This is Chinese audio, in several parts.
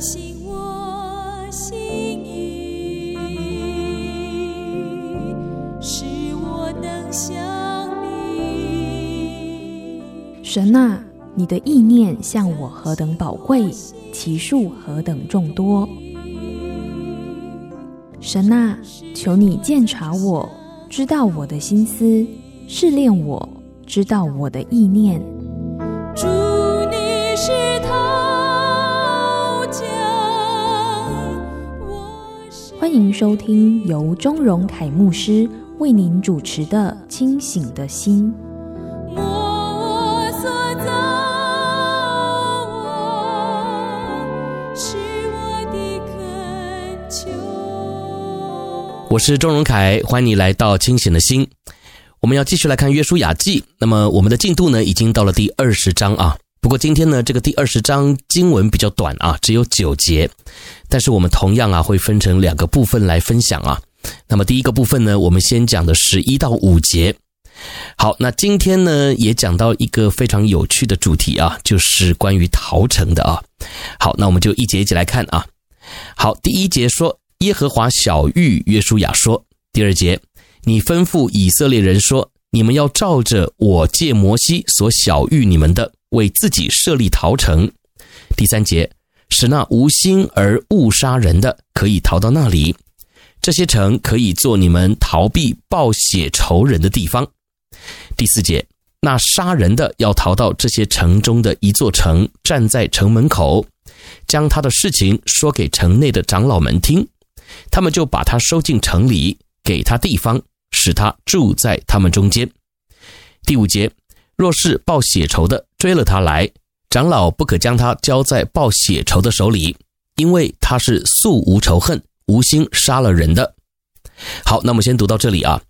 信我心意，使我能像你。神啊，你的意念向我何等宝贵，其数何等众多。神啊，求你鉴察我，知道我的心思，试炼我，知道我的意念。欢迎收听由钟荣凯牧师为您主持的《清醒的心》。我是钟荣凯，欢迎你来到清醒的心。我们要继续来看约书亚记，那么我们的进度呢，已经到了第二十章啊。不过今天呢，这个第二十章经文比较短啊，只有九节，但是我们同样啊，会分成两个部分来分享啊。那么第一个部分呢，我们先讲的十一到五节。好，那今天呢，也讲到一个非常有趣的主题啊，就是关于逃城的啊。好，那我们就一节一节来看啊。好，第一节说。耶和华晓諭约书亚说：“第二节，你吩咐以色列人说，你们要照着我借摩西所晓諭你们的，为自己设立逃城。第三节，使那无心而误杀人的可以逃到那里，这些城可以做你们逃避报血仇人的地方。第四节，那杀人的要逃到这些城中的一座城，站在城门口，将他的事情说给城内的长老们听。”他们就把他收进城里，给他地方，使他住在他们中间。第五节，若是报血仇的追了他来，长老不可将他交在报血仇的手里，因为他是素无仇恨、无心杀了人的。好，那我们先读到这里啊。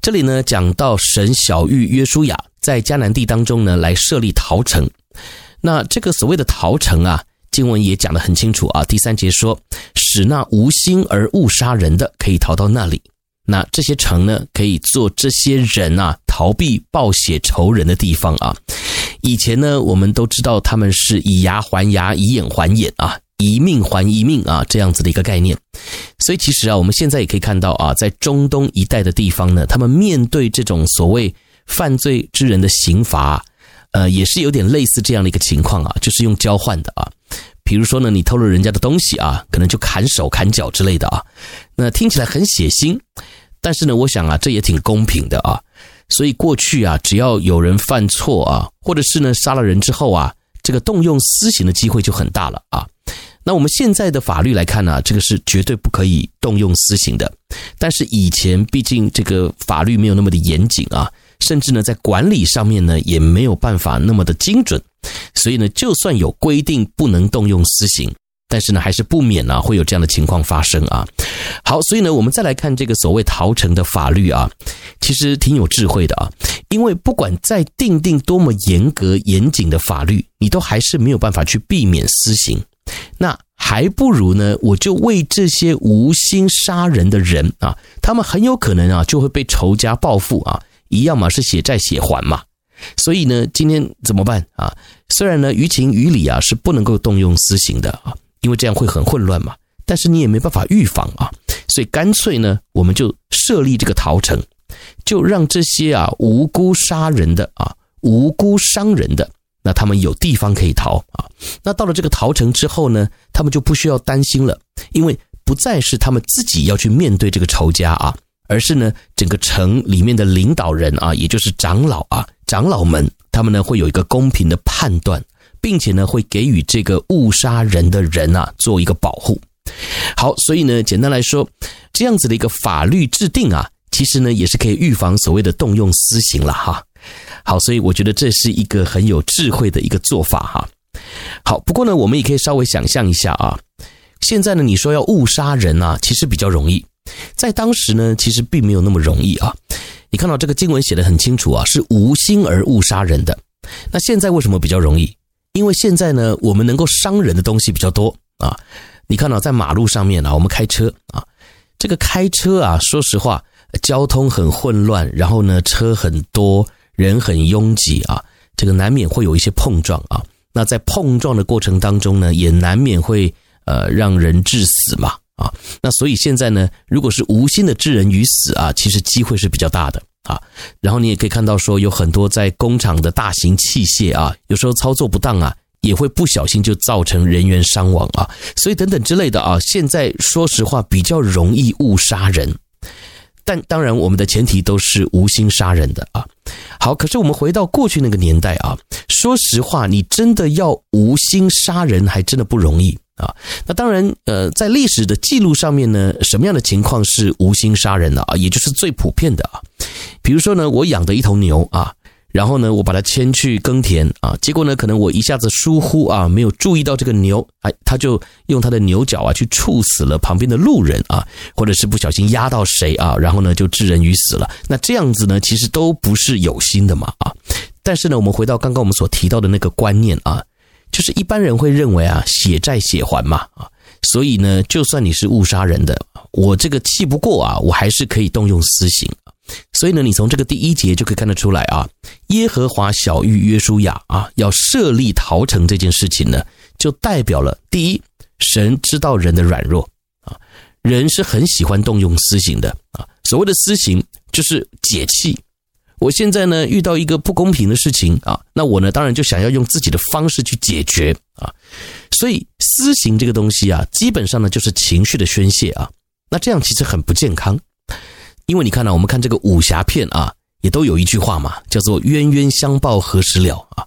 这里呢，讲到神小玉约书亚在迦南地当中呢，来设立逃城。那这个所谓的逃城啊。经文也讲得很清楚啊，第三节说，使那无心而误杀人的可以逃到那里，那这些城呢，可以做这些人啊逃避报血仇人的地方啊。以前呢，我们都知道他们是以牙还牙，以眼还眼啊，以命还一命啊，这样子的一个概念。所以其实啊，我们现在也可以看到啊，在中东一带的地方呢，他们面对这种所谓犯罪之人的刑罚，呃，也是有点类似这样的一个情况啊，就是用交换的啊。比如说呢，你偷了人家的东西啊，可能就砍手砍脚之类的啊，那听起来很血腥，但是呢，我想啊，这也挺公平的啊。所以过去啊，只要有人犯错啊，或者是呢杀了人之后啊，这个动用私刑的机会就很大了啊。那我们现在的法律来看呢，这个是绝对不可以动用私刑的。但是以前毕竟这个法律没有那么的严谨啊，甚至呢在管理上面呢也没有办法那么的精准。所以呢，就算有规定不能动用私刑，但是呢，还是不免啊会有这样的情况发生啊。好，所以呢，我们再来看这个所谓逃城的法律啊，其实挺有智慧的啊。因为不管再订定多么严格严谨的法律，你都还是没有办法去避免私刑。那还不如呢，我就为这些无心杀人的人啊，他们很有可能啊就会被仇家报复啊，一样嘛是血债血还嘛。所以呢，今天怎么办啊？虽然呢，于情于理啊是不能够动用私刑的啊，因为这样会很混乱嘛。但是你也没办法预防啊，所以干脆呢，我们就设立这个逃城，就让这些啊无辜杀人的啊、无辜伤人的，那他们有地方可以逃啊。那到了这个逃城之后呢，他们就不需要担心了，因为不再是他们自己要去面对这个仇家啊，而是呢，整个城里面的领导人啊，也就是长老啊。长老们，他们呢会有一个公平的判断，并且呢会给予这个误杀人的人啊做一个保护。好，所以呢，简单来说，这样子的一个法律制定啊，其实呢也是可以预防所谓的动用私刑了哈。好，所以我觉得这是一个很有智慧的一个做法哈。好，不过呢，我们也可以稍微想象一下啊，现在呢你说要误杀人啊，其实比较容易，在当时呢其实并没有那么容易啊。你看到这个经文写得很清楚啊，是无心而误杀人的。那现在为什么比较容易？因为现在呢，我们能够伤人的东西比较多啊。你看到在马路上面啊，我们开车啊，这个开车啊，说实话，交通很混乱，然后呢，车很多，人很拥挤啊，这个难免会有一些碰撞啊。那在碰撞的过程当中呢，也难免会呃让人致死嘛啊。那所以现在呢，如果是无心的致人于死啊，其实机会是比较大的啊。然后你也可以看到说，有很多在工厂的大型器械啊，有时候操作不当啊，也会不小心就造成人员伤亡啊。所以等等之类的啊，现在说实话比较容易误杀人。但当然，我们的前提都是无心杀人的啊。好，可是我们回到过去那个年代啊，说实话，你真的要无心杀人，还真的不容易啊。那当然，呃，在历史的记录上面呢，什么样的情况是无心杀人的啊？也就是最普遍的啊。比如说呢，我养的一头牛啊。然后呢，我把它牵去耕田啊，结果呢，可能我一下子疏忽啊，没有注意到这个牛，哎，他就用他的牛角啊去触死了旁边的路人啊，或者是不小心压到谁啊，然后呢就致人于死了。那这样子呢，其实都不是有心的嘛啊。但是呢，我们回到刚刚我们所提到的那个观念啊，就是一般人会认为啊，血债血还嘛啊，所以呢，就算你是误杀人的，我这个气不过啊，我还是可以动用私刑。所以呢，你从这个第一节就可以看得出来啊，耶和华小玉约书亚啊，要设立逃城这件事情呢，就代表了第一，神知道人的软弱啊，人是很喜欢动用私刑的啊。所谓的私刑就是解气。我现在呢遇到一个不公平的事情啊，那我呢当然就想要用自己的方式去解决啊。所以私刑这个东西啊，基本上呢就是情绪的宣泄啊，那这样其实很不健康。因为你看呢、我们看这个武侠片啊，也都有一句话嘛，叫做“冤冤相报何时了”啊，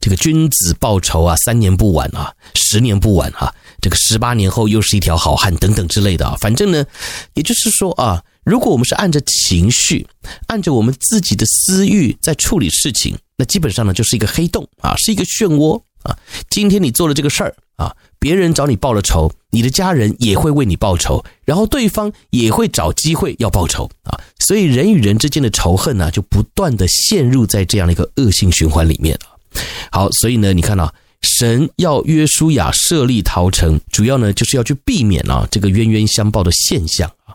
这个君子报仇啊，三年不晚啊，十年不晚啊，这个十八年后又是一条好汉等等之类的啊。反正呢，也就是说啊，如果我们是按着情绪，按着我们自己的私欲在处理事情，那基本上呢就是一个黑洞啊，是一个漩涡啊。今天你做了这个事儿啊。别人找你报了仇，你的家人也会为你报仇，然后对方也会找机会要报仇啊，所以人与人之间的仇恨呢，就不断的陷入在这样的一个恶性循环里面。好，所以呢，你看啊，神要约书亚设立逃城，主要呢就是要去避免啊这个冤冤相报的现象啊，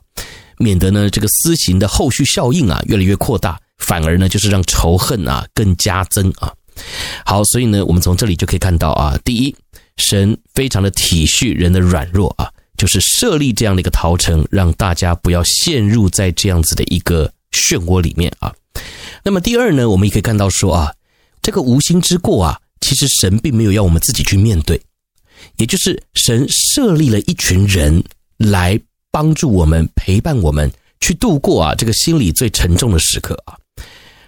免得呢这个私刑的后续效应啊越来越扩大，反而呢就是让仇恨啊更加增啊。好，所以呢，我们从这里就可以看到啊，第一。神非常的体恤人的软弱啊，就是设立这样的一个逃城，让大家不要陷入在这样子的一个漩涡里面啊。那么第二呢，我们也可以看到说啊，这个无心之过啊，其实神并没有要我们自己去面对，也就是神设立了一群人来帮助我们、陪伴我们去度过啊这个心里最沉重的时刻啊。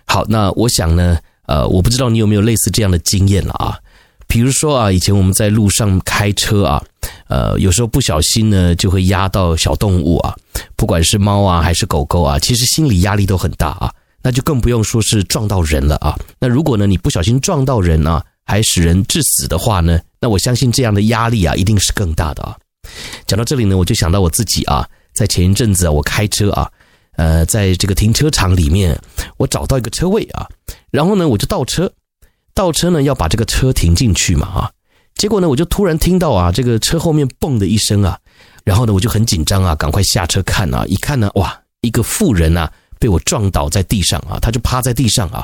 好，那我想呢，呃，我不知道你有没有类似这样的经验了啊。比如说啊，以前我们在路上开车啊，呃，有时候不小心呢，就会压到小动物啊，不管是猫啊还是狗狗啊，其实心理压力都很大啊。那就更不用说是撞到人了啊。那如果呢，你不小心撞到人啊，还使人致死的话呢，那我相信这样的压力啊，一定是更大的啊。讲到这里呢，我就想到我自己啊，在前一阵子啊，我开车啊，呃，在这个停车场里面，我找到一个车位啊，然后呢，我就倒车。倒车呢，要把这个车停进去嘛啊，结果呢，我就突然听到啊，这个车后面嘣的一声啊，然后呢，我就很紧张啊，赶快下车看啊，一看呢，哇，一个妇人啊，被我撞倒在地上啊，他就趴在地上啊。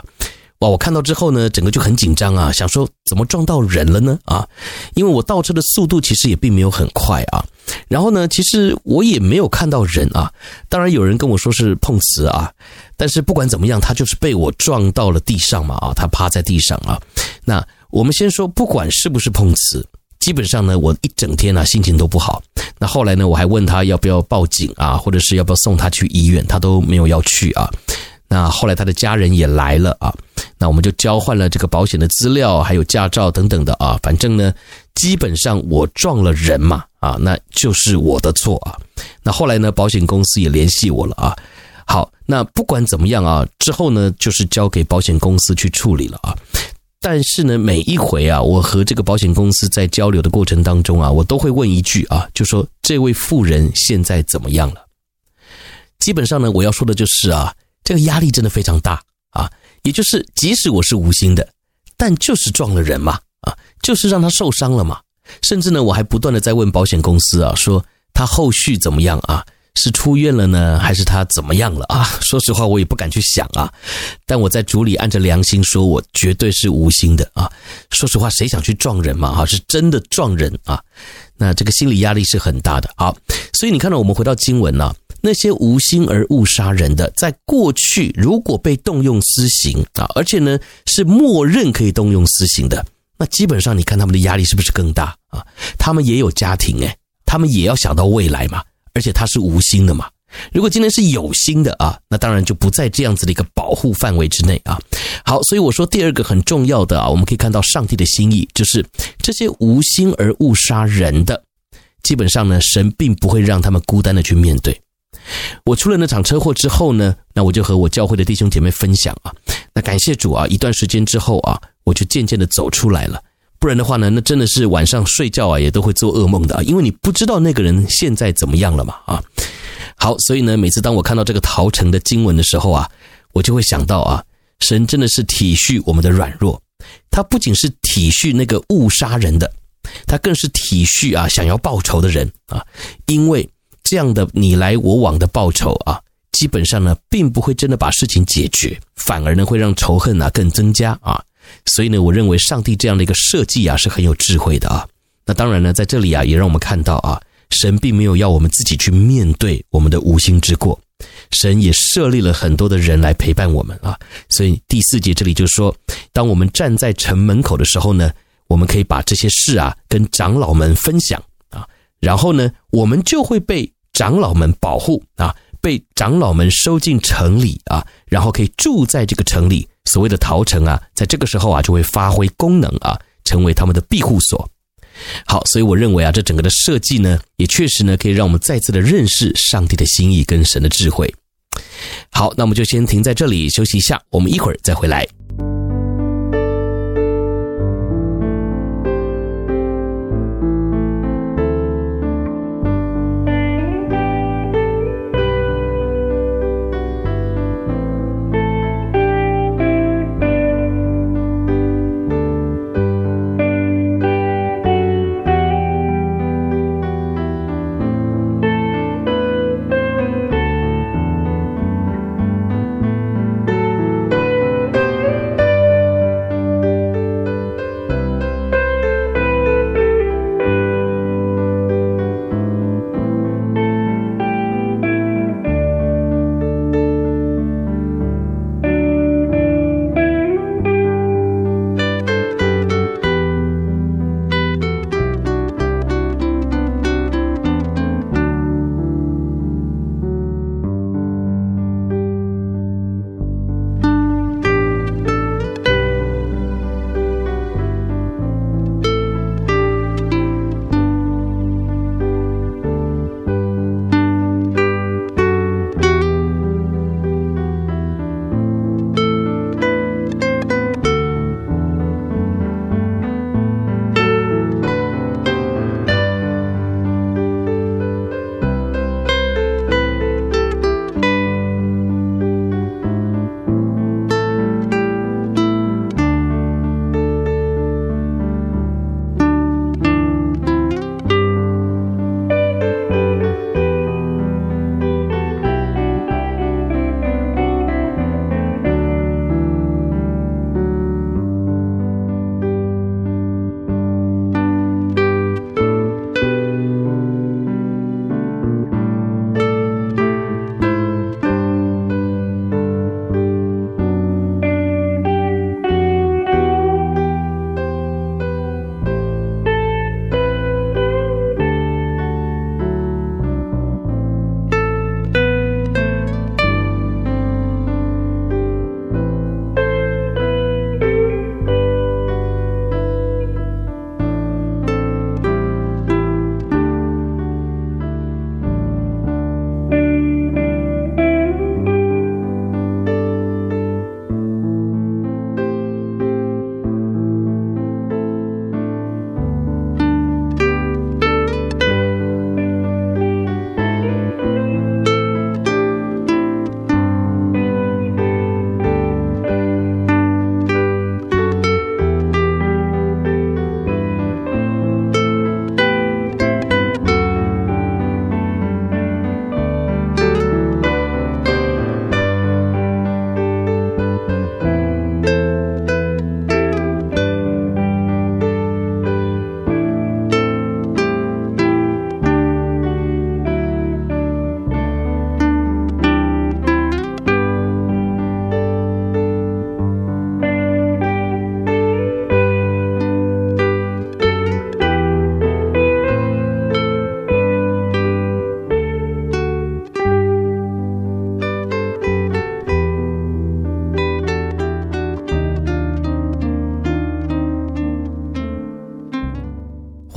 哇！我看到之后呢，整个就很紧张啊，想说怎么撞到人了呢？啊，因为我倒车的速度其实也并没有很快啊。然后呢，其实我也没有看到人啊。当然有人跟我说是碰瓷啊，但是不管怎么样，他就是被我撞到了地上嘛啊，他趴在地上啊。那我们先说，不管是不是碰瓷，基本上呢，我一整天啊心情都不好。那后来呢，我还问他要不要报警啊，或者是要不要送他去医院，他都没有要去啊。那后来他的家人也来了啊，那我们就交换了这个保险的资料，还有驾照等等的啊。反正呢，基本上我撞了人嘛啊，那就是我的错啊。那后来呢，保险公司也联系我了啊。好，那不管怎么样啊，之后呢，就是交给保险公司去处理了啊。但是呢，每一回啊，我和这个保险公司在交流的过程当中啊，我都会问一句啊，就说这位妇人现在怎么样了？基本上呢，我要说的就是啊。这个压力真的非常大啊！也就是，即使我是无心的，但就是撞了人嘛，啊，就是让他受伤了嘛。甚至呢，我还不断的在问保险公司啊，说他后续怎么样啊？是出院了呢，还是他怎么样了啊？说实话，我也不敢去想啊。但我在主里按着良心说，我绝对是无心的啊。说实话，谁想去撞人嘛？哈，是真的撞人啊。那这个心理压力是很大的。好，所以你看到我们回到经文呢，那些无心而误杀人的，在过去如果被动用私刑啊，而且呢是默认可以动用私刑的，那基本上你看他们的压力是不是更大啊？他们也有家庭诶，他们也要想到未来嘛。而且他是无心的嘛，如果今天是有心的啊，那当然就不在这样子的一个保护范围之内啊。好，所以我说第二个很重要的啊，我们可以看到上帝的心意，就是这些无心而误杀人的，基本上呢，神并不会让他们孤单的去面对。我出了那场车祸之后呢，那我就和我教会的弟兄姐妹分享啊，那感谢主啊，一段时间之后啊，我就渐渐的走出来了。不然的话呢，那真的是晚上睡觉啊，也都会做噩梦的啊，因为你不知道那个人现在怎么样了嘛啊。好，所以呢，每次当我看到这个陶城的经文的时候啊，我就会想到啊，神真的是体恤我们的软弱，他不仅是体恤那个误杀人的，他更是体恤啊想要报仇的人啊，因为这样的你来我往的报仇啊，基本上呢，并不会真的把事情解决，反而呢会让仇恨啊更增加啊。所以呢，我认为上帝这样的一个设计啊，是很有智慧的啊。那当然呢，在这里啊，也让我们看到啊，神并没有要我们自己去面对我们的无心之过，神也设立了很多的人来陪伴我们啊。所以第四节这里就说，当我们站在城门口的时候呢，我们可以把这些事啊跟长老们分享啊，然后呢，我们就会被长老们保护啊，被长老们收进城里啊，然后可以住在这个城里。所谓的逃城啊，在这个时候啊，就会发挥功能啊，成为他们的庇护所。好，所以我认为啊，这整个的设计呢，也确实呢，可以让我们再次的认识上帝的心意跟神的智慧。好，那我们就先停在这里休息一下，我们一会儿再回来。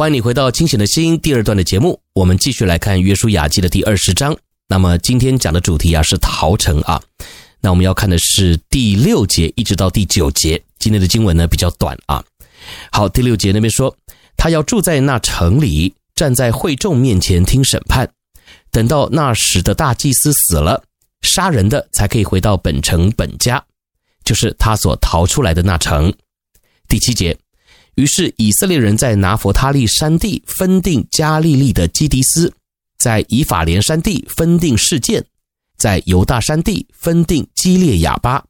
欢迎你回到清醒的心第二段的节目，我们继续来看《约书亚记》的第二十章。那么今天讲的主题啊是逃城啊，那我们要看的是第六节一直到第九节。今天的经文呢比较短啊。好，第六节那边说，他要住在那城里，站在会众面前听审判，等到那时的大祭司死了，杀人的才可以回到本城本家，就是他所逃出来的那城。第七节。于是以色列人在拿弗他利山地分定加利利的基迪斯，在以法莲山地分定示剑，在犹大山地分定基列雅巴。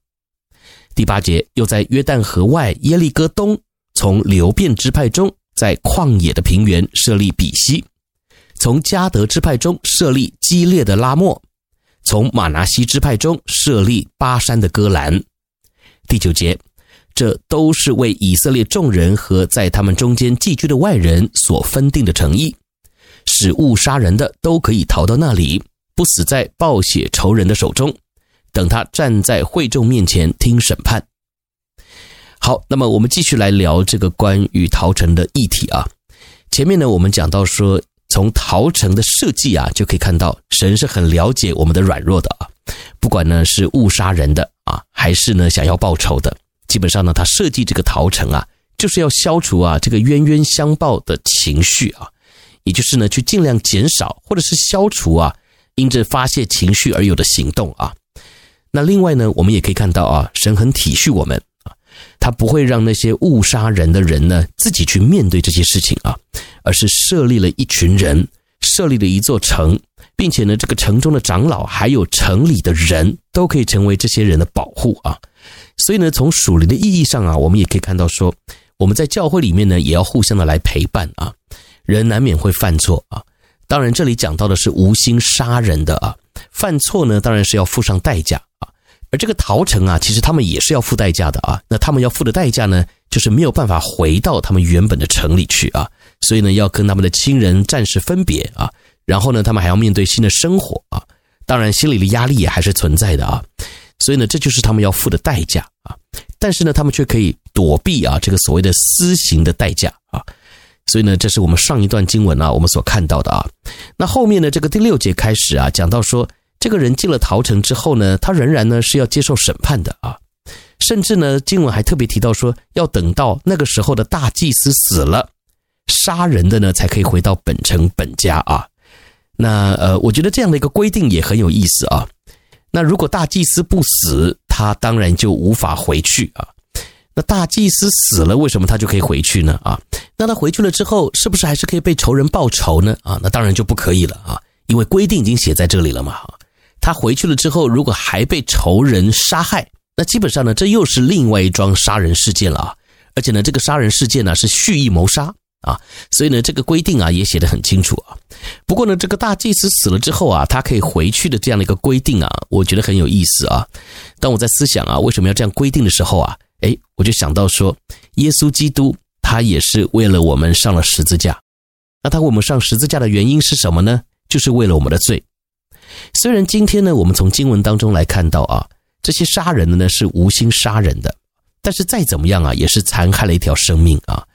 第八节又在约旦河外耶利哥东，从流便支派中在旷野的平原设立比西，从迦得支派中设立基列的拉末，从玛拿西支派中设立巴珊的歌兰。第九节。这都是为以色列众人和在他们中间寄居的外人所分定的诚意，使误杀人的都可以逃到那里，不死在暴血仇人的手中。等他站在会众面前听审判。好，那么我们继续来聊这个关于逃城的议题啊。前面呢，我们讲到说，从逃城的设计啊，就可以看到神是很了解我们的软弱的啊，不管呢是误杀人的啊，还是呢想要报仇的。基本上呢，他设计这个逃城啊，就是要消除啊这个冤冤相报的情绪啊，也就是呢去尽量减少或者是消除啊因着发泄情绪而有的行动啊。那另外呢，我们也可以看到啊，神很体恤我们啊，他不会让那些误杀人的人呢自己去面对这些事情啊，而是设立了一群人，设立了一座城，并且呢，这个城中的长老还有城里的人都可以成为这些人的保护啊。所以呢，从属灵的意义上啊，我们也可以看到说，我们在教会里面呢，也要互相的来陪伴啊。人难免会犯错啊，当然这里讲到的是无心杀人的啊，犯错呢，当然是要付上代价啊。而这个逃城啊，其实他们也是要付代价的啊。那他们要付的代价呢，就是没有办法回到他们原本的城里去啊，所以呢，要跟他们的亲人暂时分别啊，然后呢，他们还要面对新的生活啊，当然心里的压力也还是存在的啊。所以呢，这就是他们要付的代价啊！但是呢，他们却可以躲避啊这个所谓的私刑的代价啊！所以呢，这是我们上一段经文啊，我们所看到的啊。那后面呢，这个第六节开始啊，讲到说，这个人进了逃城之后呢，他仍然呢是要接受审判的啊。甚至呢，经文还特别提到说，要等到那个时候的大祭司死了，杀人的呢才可以回到本城本家啊。那呃，我觉得这样的一个规定也很有意思啊。那如果大祭司不死，他当然就无法回去啊。那大祭司死了，为什么他就可以回去呢？啊，那他回去了之后，是不是还是可以被仇人报仇呢？啊，那当然就不可以了啊，因为规定已经写在这里了嘛。他回去了之后，如果还被仇人杀害，那基本上呢，这又是另外一桩杀人事件了啊。而且呢，这个杀人事件呢是蓄意谋杀。啊，所以呢，这个规定啊也写得很清楚啊。不过呢，这个大祭司死了之后啊，他可以回去的这样的一个规定啊，我觉得很有意思啊。当我在思想啊，为什么要这样规定的时候啊，诶，我就想到说，耶稣基督他也是为了我们上了十字架。那他为我们上十字架的原因是什么呢？就是为了我们的罪。虽然今天呢，我们从经文当中来看到啊，这些杀人的呢是无心杀人的，但是再怎么样啊，也是残害了一条生命啊。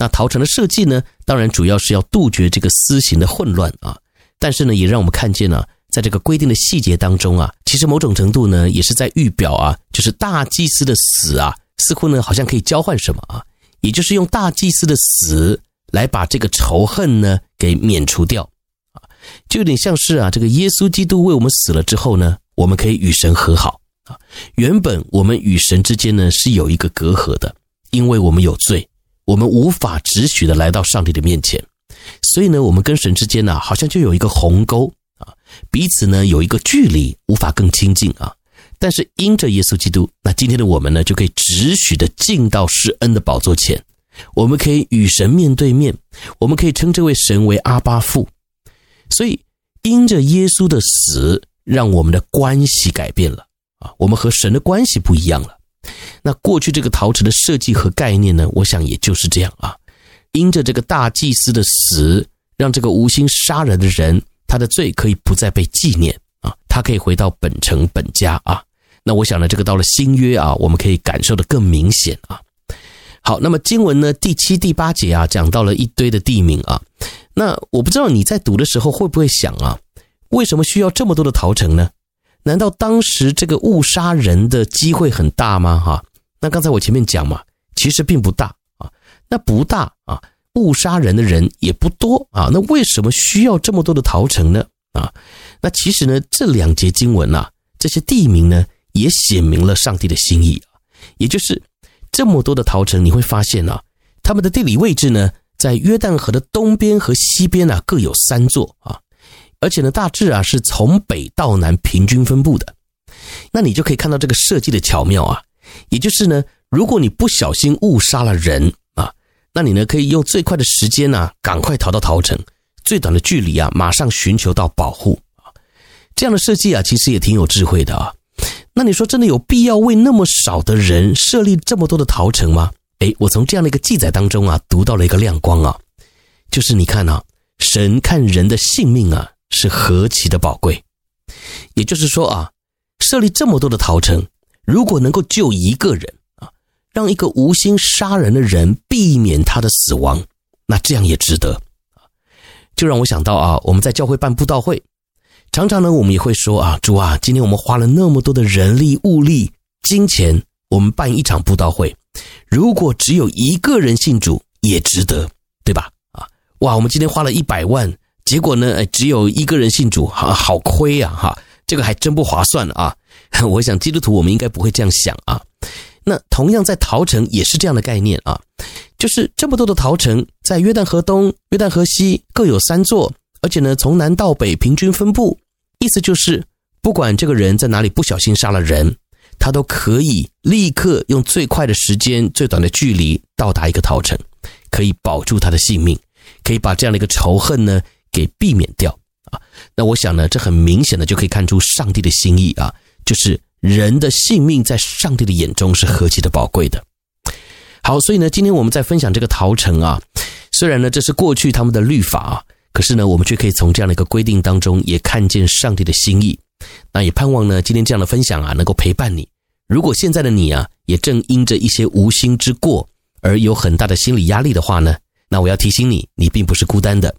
那陶城的设计呢，当然主要是要杜绝这个私刑的混乱啊，但是呢，也让我们看见呢，在这个规定的细节当中啊，其实某种程度呢，也是在预表啊，就是大祭司的死啊，似乎呢，好像可以交换什么啊，也就是用大祭司的死来把这个仇恨呢给免除掉啊，就有点像是啊，这个耶稣基督为我们死了之后呢，我们可以与神和好啊，原本我们与神之间呢是有一个隔阂的，因为我们有罪。我们无法直许的来到上帝的面前，所以呢，我们跟神之间呢，好像就有一个鸿沟啊，彼此呢有一个距离，无法更亲近啊。但是因着耶稣基督，那今天的我们呢，就可以直许的进到施恩的宝座前，我们可以与神面对面，我们可以称这位神为阿爸父。所以因着耶稣的死，让我们的关系改变了啊，我们和神的关系不一样了。那过去这个陶瓷的设计和概念呢，我想也就是这样啊。因着这个大祭司的死，让这个无心杀人的人，他的罪可以不再被纪念啊，他可以回到本城本家啊。那我想呢，这个到了新约啊，我们可以感受的更明显啊。好，那么经文呢，第七、第八节啊，讲到了一堆的地名啊。那我不知道你在读的时候会不会想啊，为什么需要这么多的陶城呢？难道当时这个误杀人的机会很大吗？哈，那刚才我前面讲嘛，其实并不大啊。那不大啊，误杀人的人也不多啊。那为什么需要这么多的逃城呢？啊，那其实呢，这两节经文啊，这些地名呢，也写明了上帝的心意啊，也就是。这么多的逃城，你会发现啊，他们的地理位置呢，在约旦河的东边和西边啊，各有三座啊，而且呢，大致啊是从北到南平均分布的。那你就可以看到这个设计的巧妙啊，也就是呢，如果你不小心误杀了人啊，那你呢可以用最快的时间呢，赶快逃到逃城，最短的距离啊，马上寻求到保护啊。这样的设计啊，其实也挺有智慧的啊。那你说真的有必要为那么少的人设立这么多的逃城吗？诶，我从这样的一个记载当中啊，读到了一个亮光啊，就是你看啊，神看人的性命啊是何其的宝贵，也就是说啊，设立这么多的逃城，如果能够救一个人啊，让一个无心杀人的人避免他的死亡，那这样也值得啊，就让我想到啊，我们在教会办布道会。常常呢，我们也会说啊，主啊，今天我们花了那么多的人力、物力、金钱，我们办一场布道会，如果只有一个人信主，也值得，对吧？啊，哇，我们今天花了一百万，结果呢，只有一个人信主，好好亏啊，哈，这个还真不划算啊。我想基督徒我们应该不会这样想啊。那同样在逃城也是这样的概念啊，就是这么多的逃城，在约旦河东、约旦河西各有三座。而且呢，从南到北平均分布，意思就是，不管这个人在哪里不小心杀了人，他都可以立刻用最快的时间、最短的距离到达一个逃城，可以保住他的性命，可以把这样的一个仇恨呢给避免掉啊。那我想呢，这很明显的就可以看出上帝的心意啊，就是人的性命在上帝的眼中是何其的宝贵的。好，所以呢，今天我们在分享这个逃城啊，虽然呢这是过去他们的律法啊。可是呢，我们却可以从这样的一个规定当中，也看见上帝的心意。那也盼望呢，今天这样的分享啊，能够陪伴你。如果现在的你啊，也正因着一些无心之过而有很大的心理压力的话呢，那我要提醒你，你并不是孤单的，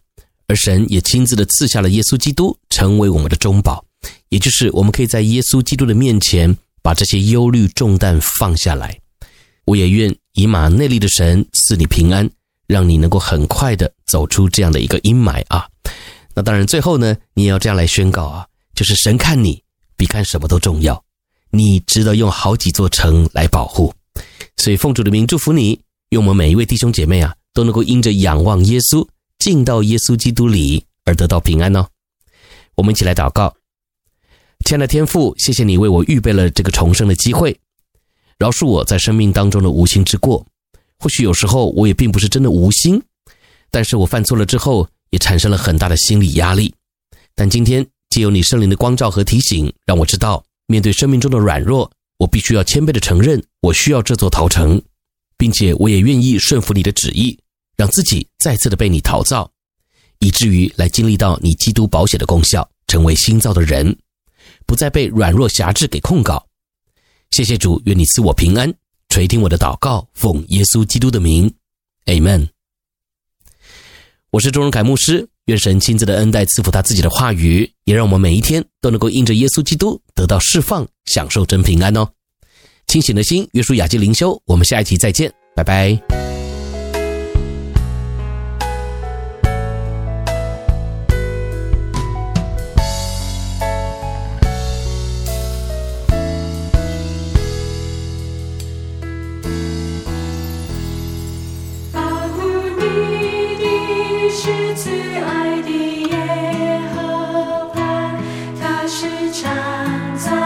而神也亲自的赐下了耶稣基督，成为我们的中保，也就是我们可以在耶稣基督的面前，把这些忧虑重担放下来。我也愿以马内利的神赐你平安。让你能够很快的走出这样的一个阴霾啊！那当然，最后呢，你也要这样来宣告啊，就是神看你比看什么都重要，你值得用好几座城来保护。所以奉主的名祝福你，愿我们每一位弟兄姐妹啊，都能够因着仰望耶稣，进到耶稣基督里而得到平安哦。我们一起来祷告，亲爱的天父，谢谢你为我预备了这个重生的机会，饶恕我在生命当中的无心之过。或许有时候我也并不是真的无心，但是我犯错了之后也产生了很大的心理压力。但今天借由你圣灵的光照和提醒，让我知道面对生命中的软弱，我必须要谦卑的承认我需要这座逃城，并且我也愿意顺服你的旨意，让自己再次的被你陶造，以至于来经历到你基督宝血的功效，成为新造的人，不再被软弱辖制给控告。谢谢主，愿你赐我平安。垂听我的祷告，奉耶稣基督的名，Amen。我是周荣凯牧师，愿神亲自的恩待赐福他自己的话语，也让我们每一天都能够因着耶稣基督得到释放，享受真平安哦。清醒的心，约书亚记灵修，我们下一期再见，拜拜。hands